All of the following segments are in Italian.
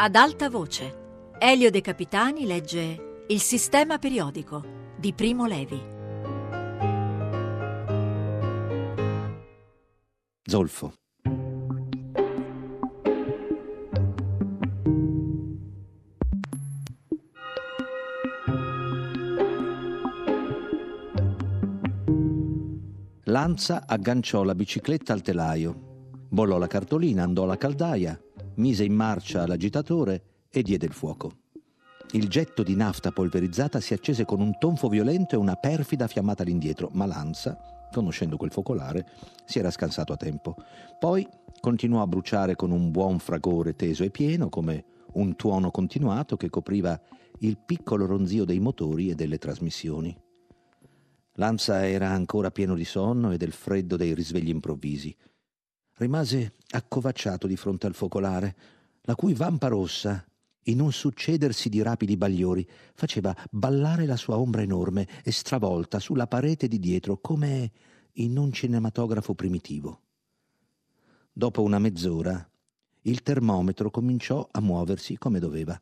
Ad alta voce, Elio De Capitani legge Il sistema periodico di Primo Levi. Zolfo. Lanza agganciò la bicicletta al telaio, bollò la cartolina, andò alla caldaia, mise in marcia l'agitatore e diede il fuoco. Il getto di nafta polverizzata si accese con un tonfo violento e una perfida fiammata all'indietro, ma Lanza, conoscendo quel focolare, si era scansato a tempo. Poi continuò a bruciare con un buon fragore teso e pieno, come un tuono continuato che copriva il piccolo ronzio dei motori e delle trasmissioni. Lanza era ancora pieno di sonno e del freddo dei risvegli improvvisi. Rimase accovacciato di fronte al focolare, la cui vampa rossa, in un succedersi di rapidi bagliori, faceva ballare la sua ombra enorme e stravolta sulla parete di dietro come in un cinematografo primitivo. Dopo una mezz'ora, il termometro cominciò a muoversi come doveva.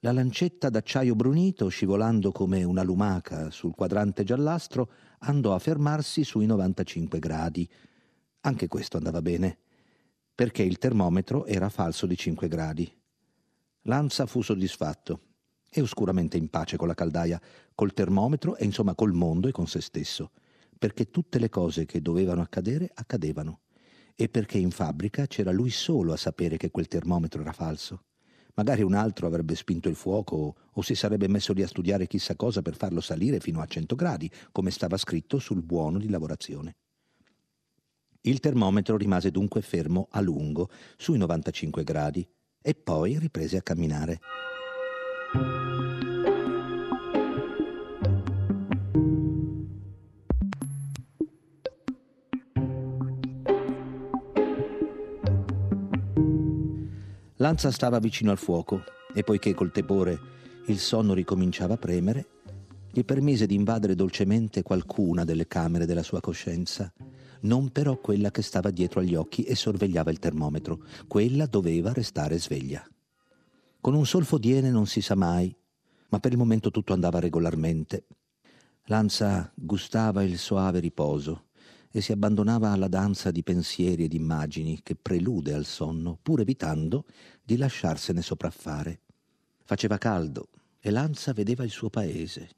La lancetta d'acciaio brunito, scivolando come una lumaca sul quadrante giallastro, andò a fermarsi sui 95 gradi. Anche questo andava bene, perché il termometro era falso di 5 gradi. Lanza fu soddisfatto e oscuramente in pace con la caldaia, col termometro e insomma col mondo e con se stesso, perché tutte le cose che dovevano accadere accadevano e perché in fabbrica c'era lui solo a sapere che quel termometro era falso. Magari un altro avrebbe spinto il fuoco o si sarebbe messo lì a studiare chissà cosa per farlo salire fino a 100 gradi, come stava scritto sul buono di lavorazione. Il termometro rimase dunque fermo a lungo, sui 95 gradi, e poi riprese a camminare. Lanza stava vicino al fuoco e poiché col tepore il sonno ricominciava a premere, gli permise di invadere dolcemente qualcuna delle camere della sua coscienza, non però quella che stava dietro agli occhi e sorvegliava il termometro, quella doveva restare sveglia. Con un solfo di ene non si sa mai, ma per il momento tutto andava regolarmente. Lanza gustava il soave riposo, e si abbandonava alla danza di pensieri e di immagini che prelude al sonno, pur evitando di lasciarsene sopraffare. Faceva caldo e Lanza vedeva il suo paese,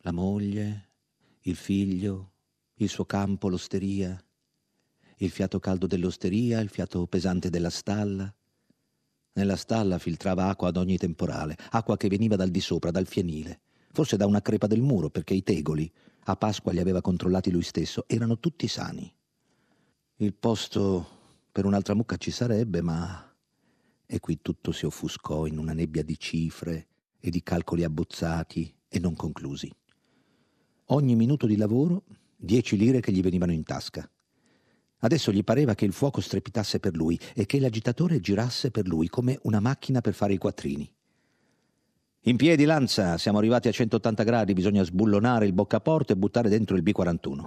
la moglie, il figlio, il suo campo, l'osteria, il fiato caldo dell'osteria, il fiato pesante della stalla. Nella stalla filtrava acqua ad ogni temporale, acqua che veniva dal di sopra, dal fienile, forse da una crepa del muro, perché i tegoli, a Pasqua li aveva controllati lui stesso, erano tutti sani. Il posto per un'altra mucca ci sarebbe, ma... E qui tutto si offuscò in una nebbia di cifre e di calcoli abbozzati e non conclusi. Ogni minuto di lavoro, dieci lire che gli venivano in tasca. Adesso gli pareva che il fuoco strepitasse per lui e che l'agitatore girasse per lui come una macchina per fare i quattrini. In piedi, Lanza, siamo arrivati a 180 gradi, bisogna sbullonare il boccaporto e buttare dentro il B41.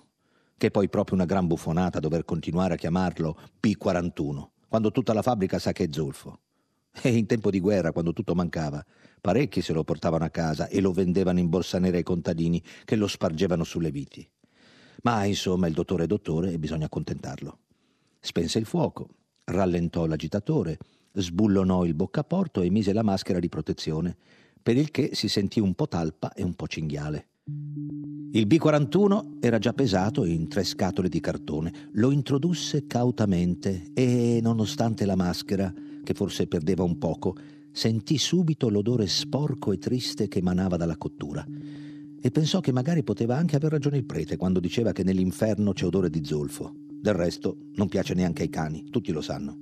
Che è poi proprio una gran buffonata dover continuare a chiamarlo B41, quando tutta la fabbrica sa che è zolfo. E in tempo di guerra, quando tutto mancava, parecchi se lo portavano a casa e lo vendevano in borsa nera ai contadini che lo spargevano sulle viti. Ma insomma il dottore è dottore e bisogna accontentarlo. Spense il fuoco, rallentò l'agitatore, sbullonò il boccaporto e mise la maschera di protezione per il che si sentì un po' talpa e un po' cinghiale. Il B41 era già pesato in tre scatole di cartone. Lo introdusse cautamente e, nonostante la maschera, che forse perdeva un poco, sentì subito l'odore sporco e triste che emanava dalla cottura. E pensò che magari poteva anche aver ragione il prete quando diceva che nell'inferno c'è odore di zolfo. Del resto non piace neanche ai cani, tutti lo sanno.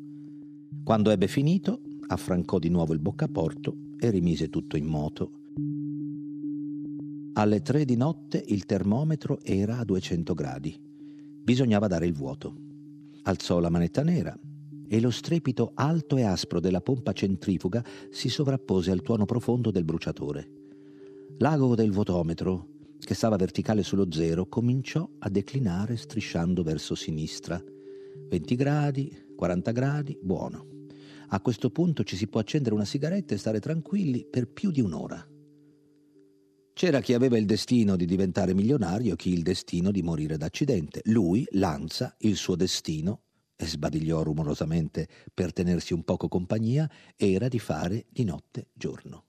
Quando ebbe finito, affrancò di nuovo il boccaporto e rimise tutto in moto. Alle tre di notte il termometro era a 200 gradi. Bisognava dare il vuoto. Alzò la manetta nera e lo strepito alto e aspro della pompa centrifuga si sovrappose al tuono profondo del bruciatore. L'ago del vuotometro, che stava verticale sullo zero, cominciò a declinare strisciando verso sinistra. 20 gradi, 40 gradi, buono. A questo punto ci si può accendere una sigaretta e stare tranquilli per più di un'ora. C'era chi aveva il destino di diventare milionario, chi il destino di morire d'accidente. Lui, Lanza, il suo destino, e sbadigliò rumorosamente per tenersi un poco compagnia, era di fare di notte giorno.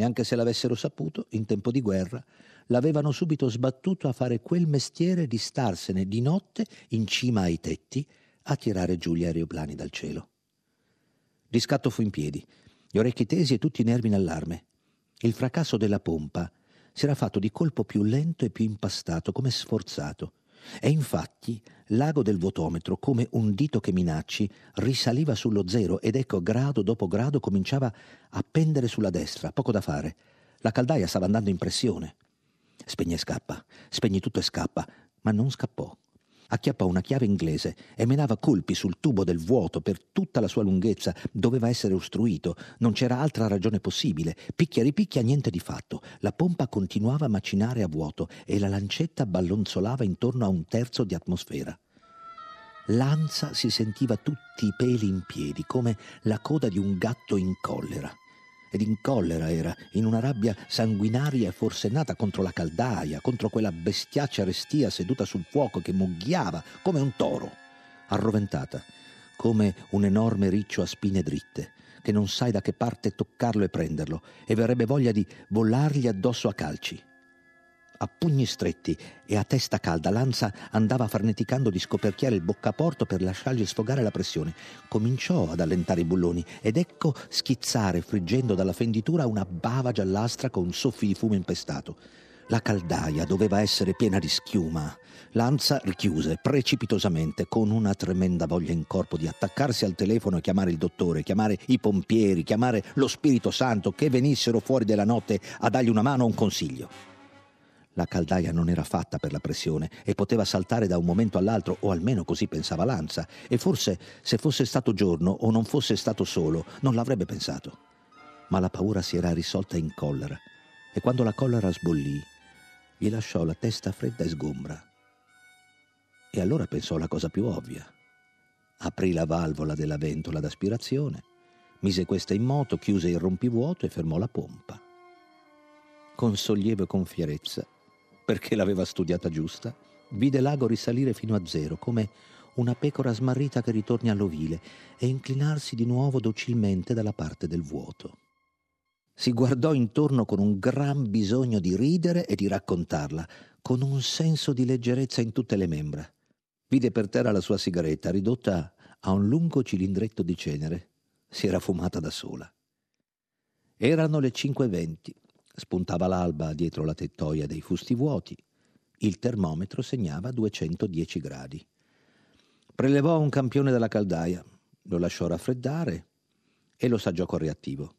Neanche se l'avessero saputo, in tempo di guerra, l'avevano subito sbattuto a fare quel mestiere di starsene di notte in cima ai tetti a tirare giù gli aeroplani dal cielo. Di scatto fu in piedi, gli orecchi tesi e tutti i nervi in allarme. Il fracasso della pompa si era fatto di colpo più lento e più impastato, come sforzato. E infatti l'ago del votometro, come un dito che minacci, risaliva sullo zero ed ecco grado dopo grado cominciava a pendere sulla destra, poco da fare. La caldaia stava andando in pressione. Spegni e scappa, spegni tutto e scappa, ma non scappò acchiappò una chiave inglese e menava colpi sul tubo del vuoto per tutta la sua lunghezza. Doveva essere ostruito, non c'era altra ragione possibile. Picchia ripicchia, niente di fatto. La pompa continuava a macinare a vuoto e la lancetta ballonzolava intorno a un terzo di atmosfera. L'anza si sentiva tutti i peli in piedi, come la coda di un gatto in collera ed in collera era, in una rabbia sanguinaria e forsennata contro la caldaia, contro quella bestiaccia restia seduta sul fuoco che mogghiava come un toro, arroventata, come un enorme riccio a spine dritte, che non sai da che parte toccarlo e prenderlo, e verrebbe voglia di vollargli addosso a calci a pugni stretti e a testa calda, Lanza andava farneticando di scoperchiare il boccaporto per lasciargli sfogare la pressione. Cominciò ad allentare i bulloni ed ecco schizzare, friggendo dalla fenditura, una bava giallastra con soffi di fumo impestato. La caldaia doveva essere piena di schiuma. Lanza richiuse precipitosamente, con una tremenda voglia in corpo di attaccarsi al telefono e chiamare il dottore, chiamare i pompieri, chiamare lo Spirito Santo, che venissero fuori della notte a dargli una mano o un consiglio. La caldaia non era fatta per la pressione e poteva saltare da un momento all'altro, o almeno così pensava Lanza, e forse se fosse stato giorno o non fosse stato solo, non l'avrebbe pensato. Ma la paura si era risolta in collera, e quando la collera sbollì, gli lasciò la testa fredda e sgombra. E allora pensò la cosa più ovvia. Aprì la valvola della ventola d'aspirazione, mise questa in moto, chiuse il rompivuoto e fermò la pompa. Con sollievo e con fierezza perché l'aveva studiata giusta, vide l'ago risalire fino a zero, come una pecora smarrita che ritorni all'ovile, e inclinarsi di nuovo docilmente dalla parte del vuoto. Si guardò intorno con un gran bisogno di ridere e di raccontarla, con un senso di leggerezza in tutte le membra. Vide per terra la sua sigaretta, ridotta a un lungo cilindretto di cenere. Si era fumata da sola. Erano le 5.20 Spuntava l'alba dietro la tettoia dei fusti vuoti. Il termometro segnava 210 gradi. Prelevò un campione dalla caldaia, lo lasciò raffreddare e lo saggiò con reattivo.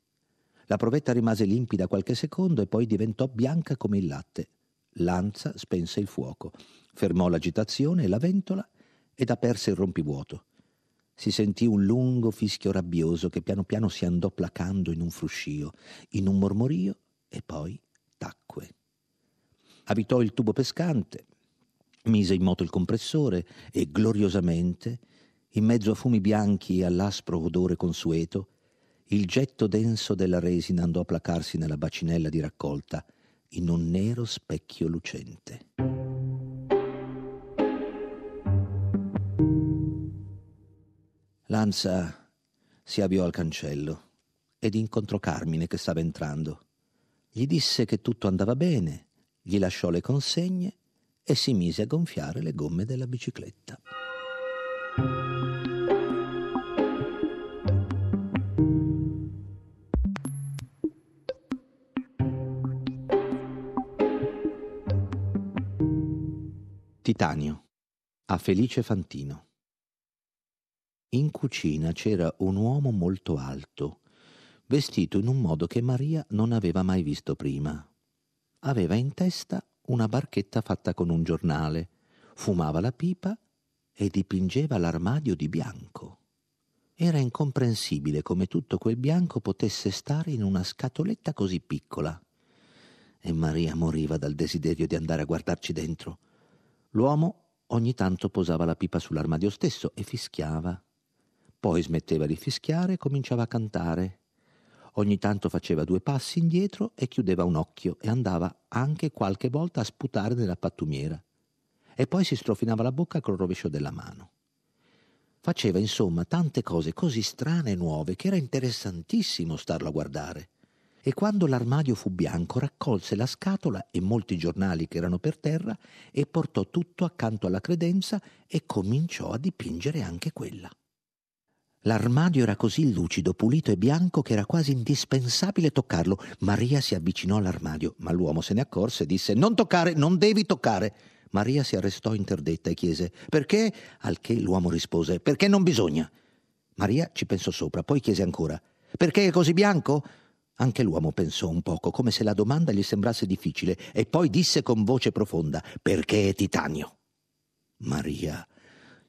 La provetta rimase limpida qualche secondo e poi diventò bianca come il latte. Lanza spense il fuoco, fermò l'agitazione e la ventola ed aperse il rompivuoto. Si sentì un lungo fischio rabbioso che piano piano si andò placando in un fruscio, in un mormorio e poi tacque. Avvitò il tubo pescante, mise in moto il compressore e gloriosamente, in mezzo a fumi bianchi e all'aspro odore consueto, il getto denso della resina andò a placarsi nella bacinella di raccolta in un nero specchio lucente. Lanza si avviò al cancello ed incontrò Carmine che stava entrando. Gli disse che tutto andava bene, gli lasciò le consegne e si mise a gonfiare le gomme della bicicletta. Titanio a Felice Fantino. In cucina c'era un uomo molto alto, vestito in un modo che Maria non aveva mai visto prima. Aveva in testa una barchetta fatta con un giornale, fumava la pipa e dipingeva l'armadio di bianco. Era incomprensibile come tutto quel bianco potesse stare in una scatoletta così piccola. E Maria moriva dal desiderio di andare a guardarci dentro. L'uomo ogni tanto posava la pipa sull'armadio stesso e fischiava Poi smetteva di fischiare e cominciava a cantare. Ogni tanto faceva due passi indietro e chiudeva un occhio e andava anche qualche volta a sputare nella pattumiera. E poi si strofinava la bocca col rovescio della mano. Faceva insomma tante cose così strane e nuove che era interessantissimo starlo a guardare. E quando l'armadio fu bianco raccolse la scatola e molti giornali che erano per terra e portò tutto accanto alla credenza e cominciò a dipingere anche quella. L'armadio era così lucido, pulito e bianco che era quasi indispensabile toccarlo. Maria si avvicinò all'armadio, ma l'uomo se ne accorse e disse Non toccare, non devi toccare. Maria si arrestò interdetta e chiese Perché? Al che l'uomo rispose Perché non bisogna. Maria ci pensò sopra, poi chiese ancora Perché è così bianco? Anche l'uomo pensò un poco, come se la domanda gli sembrasse difficile, e poi disse con voce profonda Perché è titanio. Maria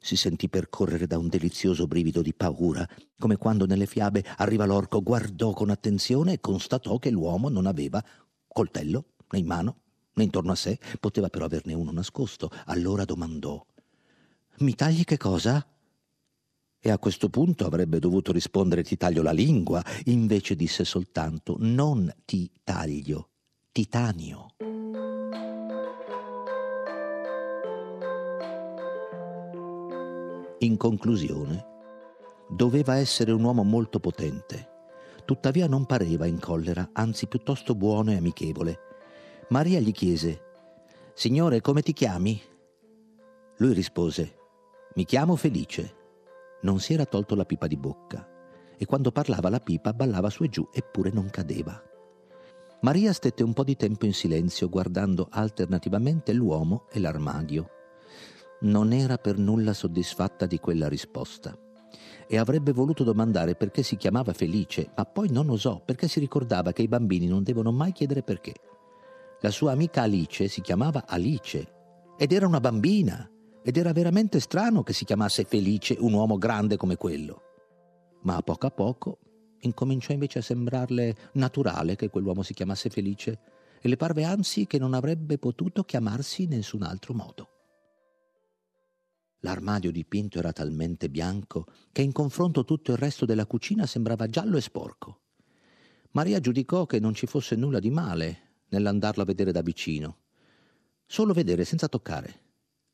si sentì percorrere da un delizioso brivido di paura, come quando nelle fiabe arriva l'orco, guardò con attenzione e constatò che l'uomo non aveva coltello né in mano né intorno a sé, poteva però averne uno nascosto. Allora domandò: Mi tagli che cosa? E a questo punto avrebbe dovuto rispondere ti taglio la lingua, invece disse soltanto non ti taglio, titanio. In conclusione, doveva essere un uomo molto potente. Tuttavia non pareva in collera, anzi piuttosto buono e amichevole. Maria gli chiese, Signore, come ti chiami? Lui rispose, Mi chiamo Felice. Non si era tolto la pipa di bocca e quando parlava la pipa ballava su e giù eppure non cadeva. Maria stette un po' di tempo in silenzio guardando alternativamente l'uomo e l'armadio non era per nulla soddisfatta di quella risposta e avrebbe voluto domandare perché si chiamava Felice, ma poi non osò perché si ricordava che i bambini non devono mai chiedere perché. La sua amica Alice si chiamava Alice ed era una bambina ed era veramente strano che si chiamasse Felice un uomo grande come quello. Ma a poco a poco incominciò invece a sembrarle naturale che quell'uomo si chiamasse Felice e le parve anzi che non avrebbe potuto chiamarsi in nessun altro modo. L'armadio dipinto era talmente bianco che in confronto tutto il resto della cucina sembrava giallo e sporco. Maria giudicò che non ci fosse nulla di male nell'andarlo a vedere da vicino, solo vedere senza toccare.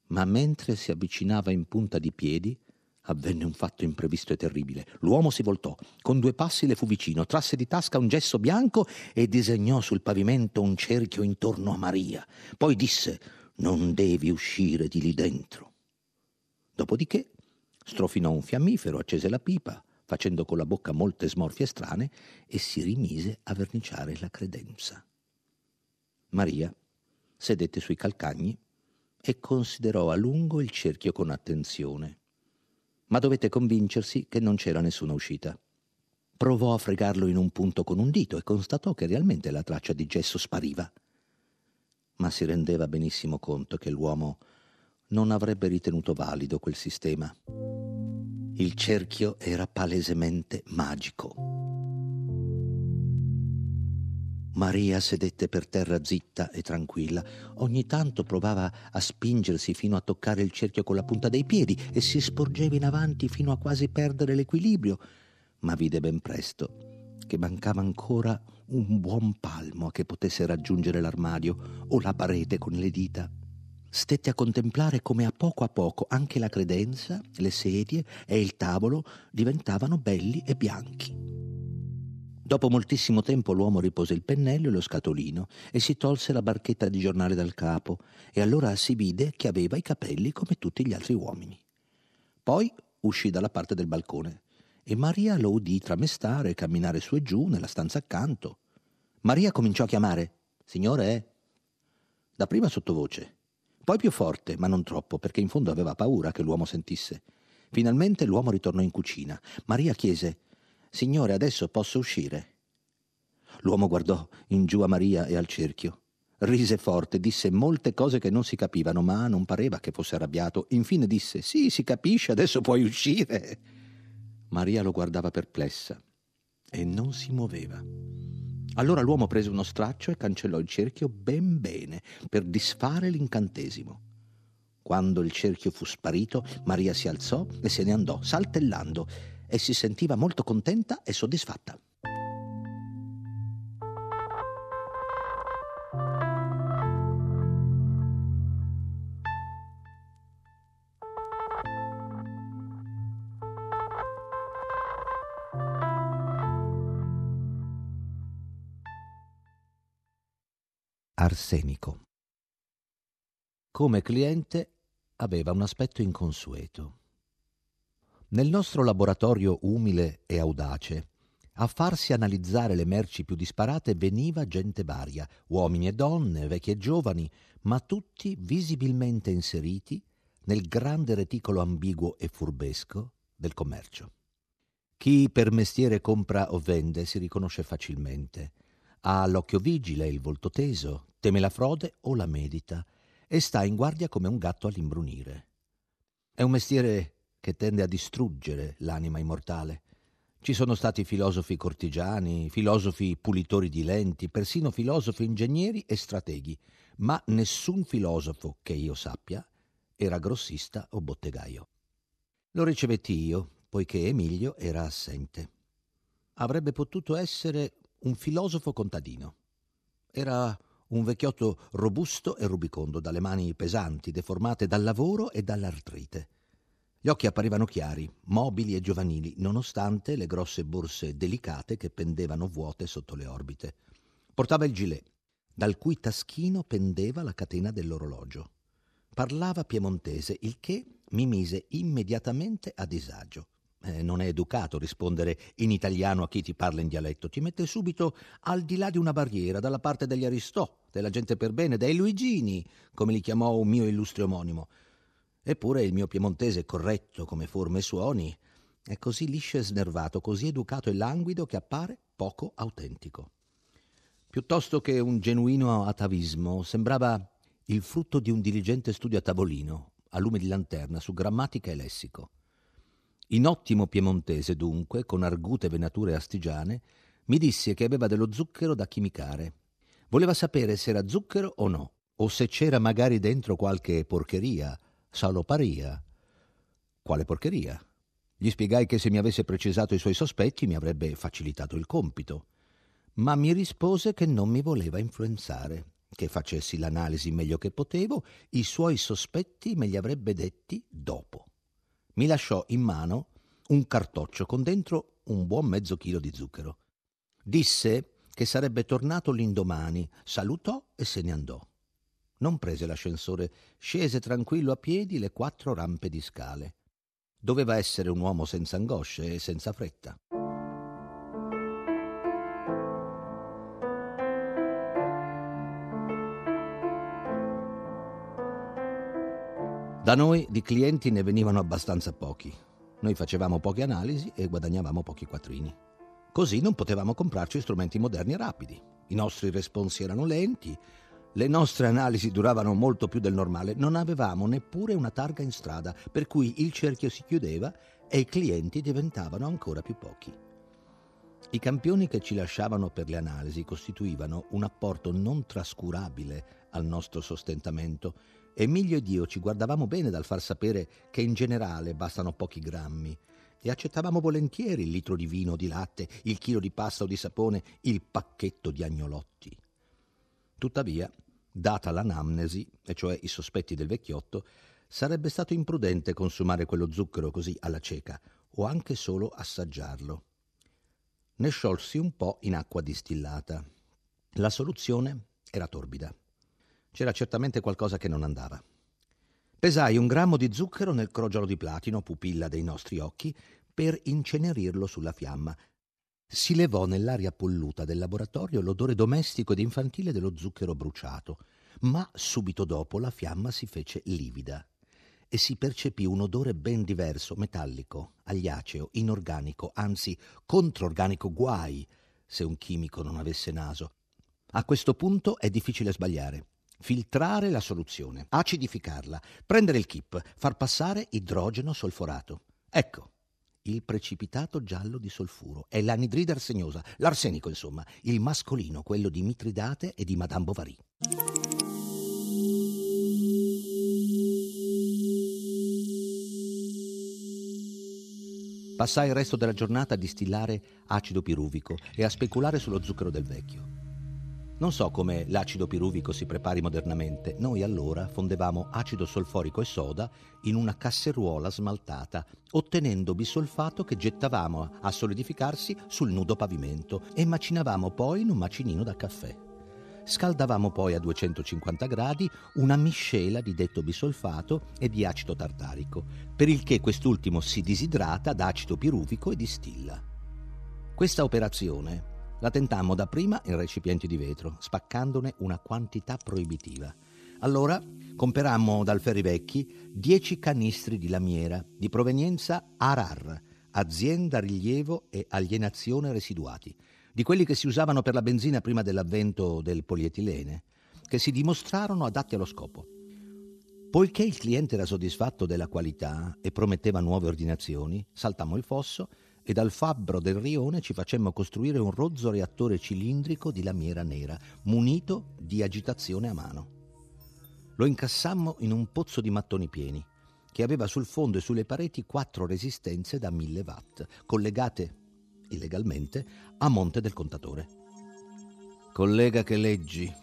Ma mentre si avvicinava in punta di piedi, avvenne un fatto imprevisto e terribile. L'uomo si voltò, con due passi le fu vicino, trasse di tasca un gesso bianco e disegnò sul pavimento un cerchio intorno a Maria. Poi disse: Non devi uscire di lì dentro. Dopodiché strofinò un fiammifero, accese la pipa, facendo con la bocca molte smorfie strane, e si rimise a verniciare la credenza. Maria sedette sui calcagni e considerò a lungo il cerchio con attenzione. Ma dovette convincersi che non c'era nessuna uscita. Provò a fregarlo in un punto con un dito e constatò che realmente la traccia di gesso spariva. Ma si rendeva benissimo conto che l'uomo non avrebbe ritenuto valido quel sistema. Il cerchio era palesemente magico. Maria sedette per terra zitta e tranquilla. Ogni tanto provava a spingersi fino a toccare il cerchio con la punta dei piedi e si sporgeva in avanti fino a quasi perdere l'equilibrio, ma vide ben presto che mancava ancora un buon palmo a che potesse raggiungere l'armadio o la parete con le dita stette a contemplare come a poco a poco anche la credenza, le sedie e il tavolo diventavano belli e bianchi. Dopo moltissimo tempo l'uomo ripose il pennello e lo scatolino e si tolse la barchetta di giornale dal capo e allora si vide che aveva i capelli come tutti gli altri uomini. Poi uscì dalla parte del balcone e Maria lo udì tramestare e camminare su e giù nella stanza accanto. Maria cominciò a chiamare Signore? Dapprima sottovoce, poi più forte, ma non troppo, perché in fondo aveva paura che l'uomo sentisse. Finalmente l'uomo ritornò in cucina. Maria chiese Signore, adesso posso uscire? L'uomo guardò in giù a Maria e al cerchio. Rise forte, disse molte cose che non si capivano, ma non pareva che fosse arrabbiato. Infine disse Sì, si capisce, adesso puoi uscire. Maria lo guardava perplessa e non si muoveva. Allora l'uomo prese uno straccio e cancellò il cerchio ben bene per disfare l'incantesimo. Quando il cerchio fu sparito, Maria si alzò e se ne andò, saltellando, e si sentiva molto contenta e soddisfatta. Arsenico. Come cliente aveva un aspetto inconsueto. Nel nostro laboratorio umile e audace, a farsi analizzare le merci più disparate veniva gente varia, uomini e donne, vecchi e giovani, ma tutti visibilmente inseriti nel grande reticolo ambiguo e furbesco del commercio. Chi per mestiere compra o vende si riconosce facilmente. Ha l'occhio vigile, il volto teso, teme la frode o la medita e sta in guardia come un gatto all'imbrunire. È un mestiere che tende a distruggere l'anima immortale. Ci sono stati filosofi cortigiani, filosofi pulitori di lenti, persino filosofi ingegneri e strateghi, ma nessun filosofo, che io sappia, era grossista o bottegaio. Lo ricevetti io, poiché Emilio era assente. Avrebbe potuto essere un filosofo contadino. Era un vecchiotto robusto e rubicondo, dalle mani pesanti, deformate dal lavoro e dall'artrite. Gli occhi apparivano chiari, mobili e giovanili, nonostante le grosse borse delicate che pendevano vuote sotto le orbite. Portava il gilet, dal cui taschino pendeva la catena dell'orologio. Parlava piemontese, il che mi mise immediatamente a disagio. Eh, non è educato rispondere in italiano a chi ti parla in dialetto, ti mette subito al di là di una barriera, dalla parte degli Aristò, della gente per bene, dei Luigini, come li chiamò un mio illustre omonimo. Eppure il mio piemontese corretto come forme e suoni è così liscio e snervato, così educato e languido che appare poco autentico. Piuttosto che un genuino atavismo, sembrava il frutto di un diligente studio a tavolino, a lume di lanterna, su grammatica e lessico. In ottimo piemontese, dunque, con argute venature astigiane, mi disse che aveva dello zucchero da chimicare. Voleva sapere se era zucchero o no, o se c'era magari dentro qualche porcheria, saloparia. Quale porcheria? Gli spiegai che se mi avesse precisato i suoi sospetti mi avrebbe facilitato il compito, ma mi rispose che non mi voleva influenzare, che facessi l'analisi meglio che potevo, i suoi sospetti me li avrebbe detti dopo mi lasciò in mano un cartoccio con dentro un buon mezzo chilo di zucchero. Disse che sarebbe tornato l'indomani, salutò e se ne andò. Non prese l'ascensore, scese tranquillo a piedi le quattro rampe di scale. Doveva essere un uomo senza angosce e senza fretta. Da noi di clienti ne venivano abbastanza pochi. Noi facevamo poche analisi e guadagnavamo pochi quattrini. Così non potevamo comprarci strumenti moderni e rapidi. I nostri responsi erano lenti, le nostre analisi duravano molto più del normale, non avevamo neppure una targa in strada, per cui il cerchio si chiudeva e i clienti diventavano ancora più pochi. I campioni che ci lasciavano per le analisi costituivano un apporto non trascurabile al nostro sostentamento Emilio ed io ci guardavamo bene dal far sapere che in generale bastano pochi grammi e accettavamo volentieri il litro di vino o di latte, il chilo di pasta o di sapone, il pacchetto di agnolotti. Tuttavia, data l'anamnesi, e cioè i sospetti del vecchiotto, sarebbe stato imprudente consumare quello zucchero così alla cieca o anche solo assaggiarlo. Ne sciolsi un po' in acqua distillata. La soluzione era torbida. C'era certamente qualcosa che non andava. Pesai un grammo di zucchero nel crogiolo di platino, pupilla dei nostri occhi, per incenerirlo sulla fiamma. Si levò nell'aria polluta del laboratorio l'odore domestico ed infantile dello zucchero bruciato, ma subito dopo la fiamma si fece livida e si percepì un odore ben diverso, metallico, agliaceo, inorganico, anzi controorganico, guai se un chimico non avesse naso. A questo punto è difficile sbagliare filtrare la soluzione, acidificarla, prendere il chip, far passare idrogeno solforato. Ecco, il precipitato giallo di solfuro, è l'anidride arsegnosa, l'arsenico insomma, il mascolino, quello di Mitridate e di Madame Bovary. Passai il resto della giornata a distillare acido piruvico e a speculare sullo zucchero del vecchio. Non so come l'acido piruvico si prepari modernamente. Noi allora fondevamo acido solforico e soda in una casseruola smaltata, ottenendo bisolfato che gettavamo a solidificarsi sul nudo pavimento e macinavamo poi in un macinino da caffè. Scaldavamo poi a 250 gradi una miscela di detto bisolfato e di acido tartarico, per il che quest'ultimo si disidrata da acido piruvico e distilla. Questa operazione la tentammo dapprima in recipienti di vetro, spaccandone una quantità proibitiva. Allora comperammo dal Ferrivecchi 10 canistri di lamiera di provenienza Arar, azienda rilievo e alienazione residuati, di quelli che si usavano per la benzina prima dell'avvento del polietilene, che si dimostrarono adatti allo scopo. Poiché il cliente era soddisfatto della qualità e prometteva nuove ordinazioni, saltammo il fosso e dal fabbro del rione ci facemmo costruire un rozzo reattore cilindrico di lamiera nera, munito di agitazione a mano. Lo incassammo in un pozzo di mattoni pieni, che aveva sul fondo e sulle pareti quattro resistenze da 1000 watt, collegate illegalmente, a monte del contatore. Collega che leggi,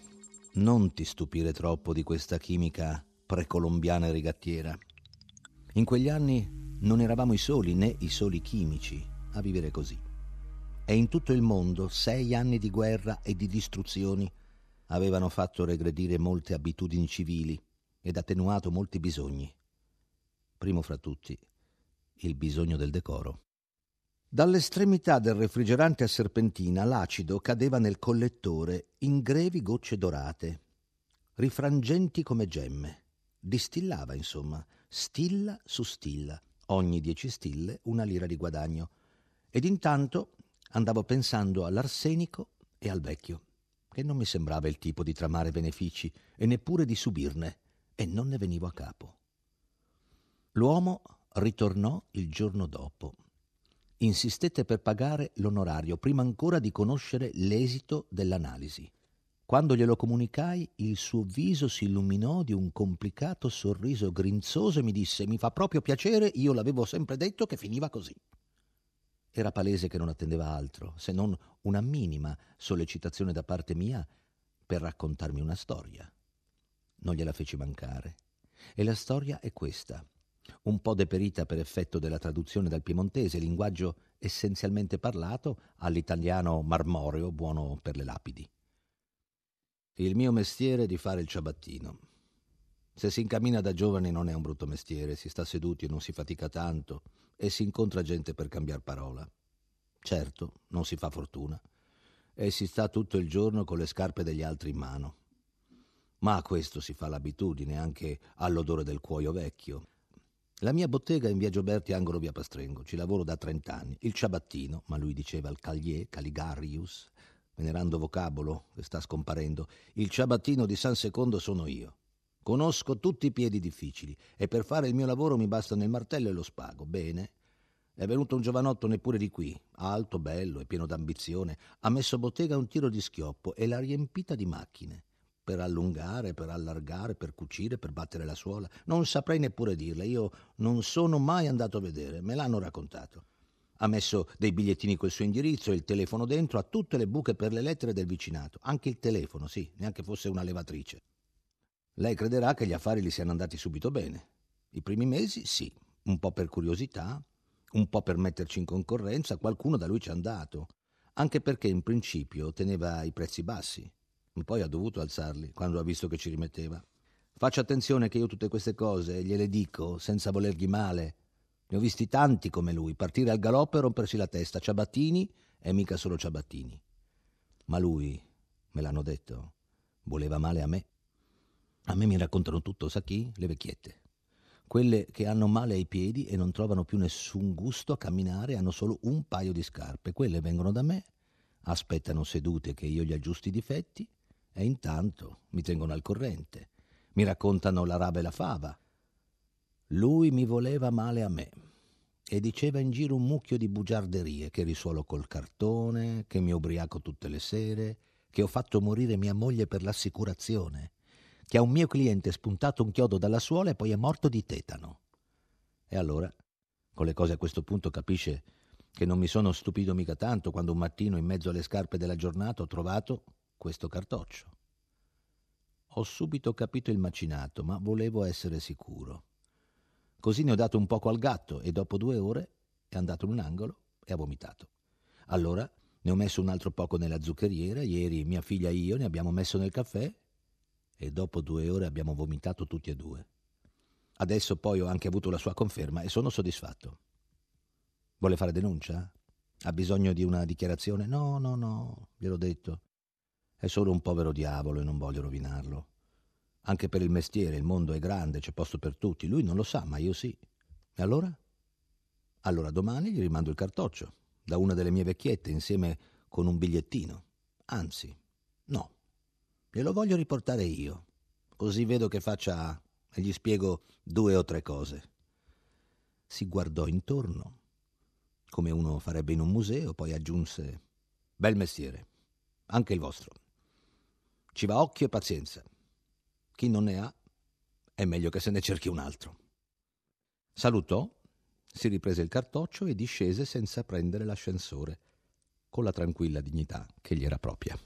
non ti stupire troppo di questa chimica precolombiana e rigattiera. In quegli anni non eravamo i soli né i soli chimici a vivere così. E in tutto il mondo sei anni di guerra e di distruzioni avevano fatto regredire molte abitudini civili ed attenuato molti bisogni. Primo fra tutti, il bisogno del decoro. Dall'estremità del refrigerante a serpentina l'acido cadeva nel collettore in grevi gocce dorate, rifrangenti come gemme. Distillava, insomma, stilla su stilla, ogni dieci stille una lira di guadagno. Ed intanto andavo pensando all'arsenico e al vecchio, che non mi sembrava il tipo di tramare benefici e neppure di subirne, e non ne venivo a capo. L'uomo ritornò il giorno dopo insistette per pagare l'onorario prima ancora di conoscere l'esito dell'analisi. Quando glielo comunicai, il suo viso si illuminò di un complicato sorriso grinzoso e mi disse: Mi fa proprio piacere, io l'avevo sempre detto che finiva così. Era palese che non attendeva altro, se non una minima sollecitazione da parte mia per raccontarmi una storia. Non gliela feci mancare. E la storia è questa un po' deperita per effetto della traduzione dal piemontese, linguaggio essenzialmente parlato, all'italiano marmoreo, buono per le lapidi. Il mio mestiere è di fare il ciabattino. Se si incammina da giovani non è un brutto mestiere, si sta seduti e non si fatica tanto e si incontra gente per cambiar parola. Certo, non si fa fortuna e si sta tutto il giorno con le scarpe degli altri in mano. Ma a questo si fa l'abitudine anche all'odore del cuoio vecchio la mia bottega è in via Gioberti, angolo via Pastrengo. Ci lavoro da trent'anni. Il ciabattino, ma lui diceva il Caglier, Caligarius, venerando vocabolo che sta scomparendo, il ciabattino di San Secondo sono io. Conosco tutti i piedi difficili e per fare il mio lavoro mi bastano il martello e lo spago. Bene. È venuto un giovanotto neppure di qui, alto, bello e pieno d'ambizione, ha messo bottega un tiro di schioppo e l'ha riempita di macchine per allungare, per allargare, per cucire, per battere la suola. Non saprei neppure dirle, io non sono mai andato a vedere, me l'hanno raccontato. Ha messo dei bigliettini col suo indirizzo e il telefono dentro a tutte le buche per le lettere del vicinato, anche il telefono, sì, neanche fosse una levatrice. Lei crederà che gli affari gli siano andati subito bene. I primi mesi sì, un po' per curiosità, un po' per metterci in concorrenza, qualcuno da lui ci è andato, anche perché in principio teneva i prezzi bassi poi ha dovuto alzarli quando ha visto che ci rimetteva. Faccia attenzione che io tutte queste cose gliele dico senza volergli male. Ne ho visti tanti come lui, partire al galoppo e rompersi la testa, ciabattini e mica solo ciabattini. Ma lui, me l'hanno detto, voleva male a me. A me mi raccontano tutto, sa chi? Le vecchiette. Quelle che hanno male ai piedi e non trovano più nessun gusto a camminare, hanno solo un paio di scarpe. Quelle vengono da me, aspettano sedute che io gli aggiusti i difetti e intanto mi tengono al corrente. Mi raccontano la raba e la fava. Lui mi voleva male a me e diceva in giro un mucchio di bugiarderie, che risuolo col cartone, che mi ubriaco tutte le sere, che ho fatto morire mia moglie per l'assicurazione, che a un mio cliente è spuntato un chiodo dalla suola e poi è morto di tetano. E allora Con le cose a questo punto capisce che non mi sono stupito mica tanto quando un mattino in mezzo alle scarpe della giornata ho trovato questo cartoccio. Ho subito capito il macinato, ma volevo essere sicuro. Così ne ho dato un poco al gatto e dopo due ore è andato in un angolo e ha vomitato. Allora ne ho messo un altro poco nella zuccheriera, ieri mia figlia e io ne abbiamo messo nel caffè e dopo due ore abbiamo vomitato tutti e due. Adesso poi ho anche avuto la sua conferma e sono soddisfatto. Vuole fare denuncia? Ha bisogno di una dichiarazione? No, no, no, gliel'ho detto. È solo un povero diavolo e non voglio rovinarlo. Anche per il mestiere, il mondo è grande, c'è posto per tutti. Lui non lo sa, ma io sì. E allora? Allora domani gli rimando il cartoccio, da una delle mie vecchiette, insieme con un bigliettino. Anzi, no, glielo voglio riportare io. Così vedo che faccia e gli spiego due o tre cose. Si guardò intorno, come uno farebbe in un museo, poi aggiunse: Bel mestiere, anche il vostro. Ci va occhio e pazienza. Chi non ne ha è meglio che se ne cerchi un altro. Salutò, si riprese il cartoccio e discese senza prendere l'ascensore, con la tranquilla dignità che gli era propria.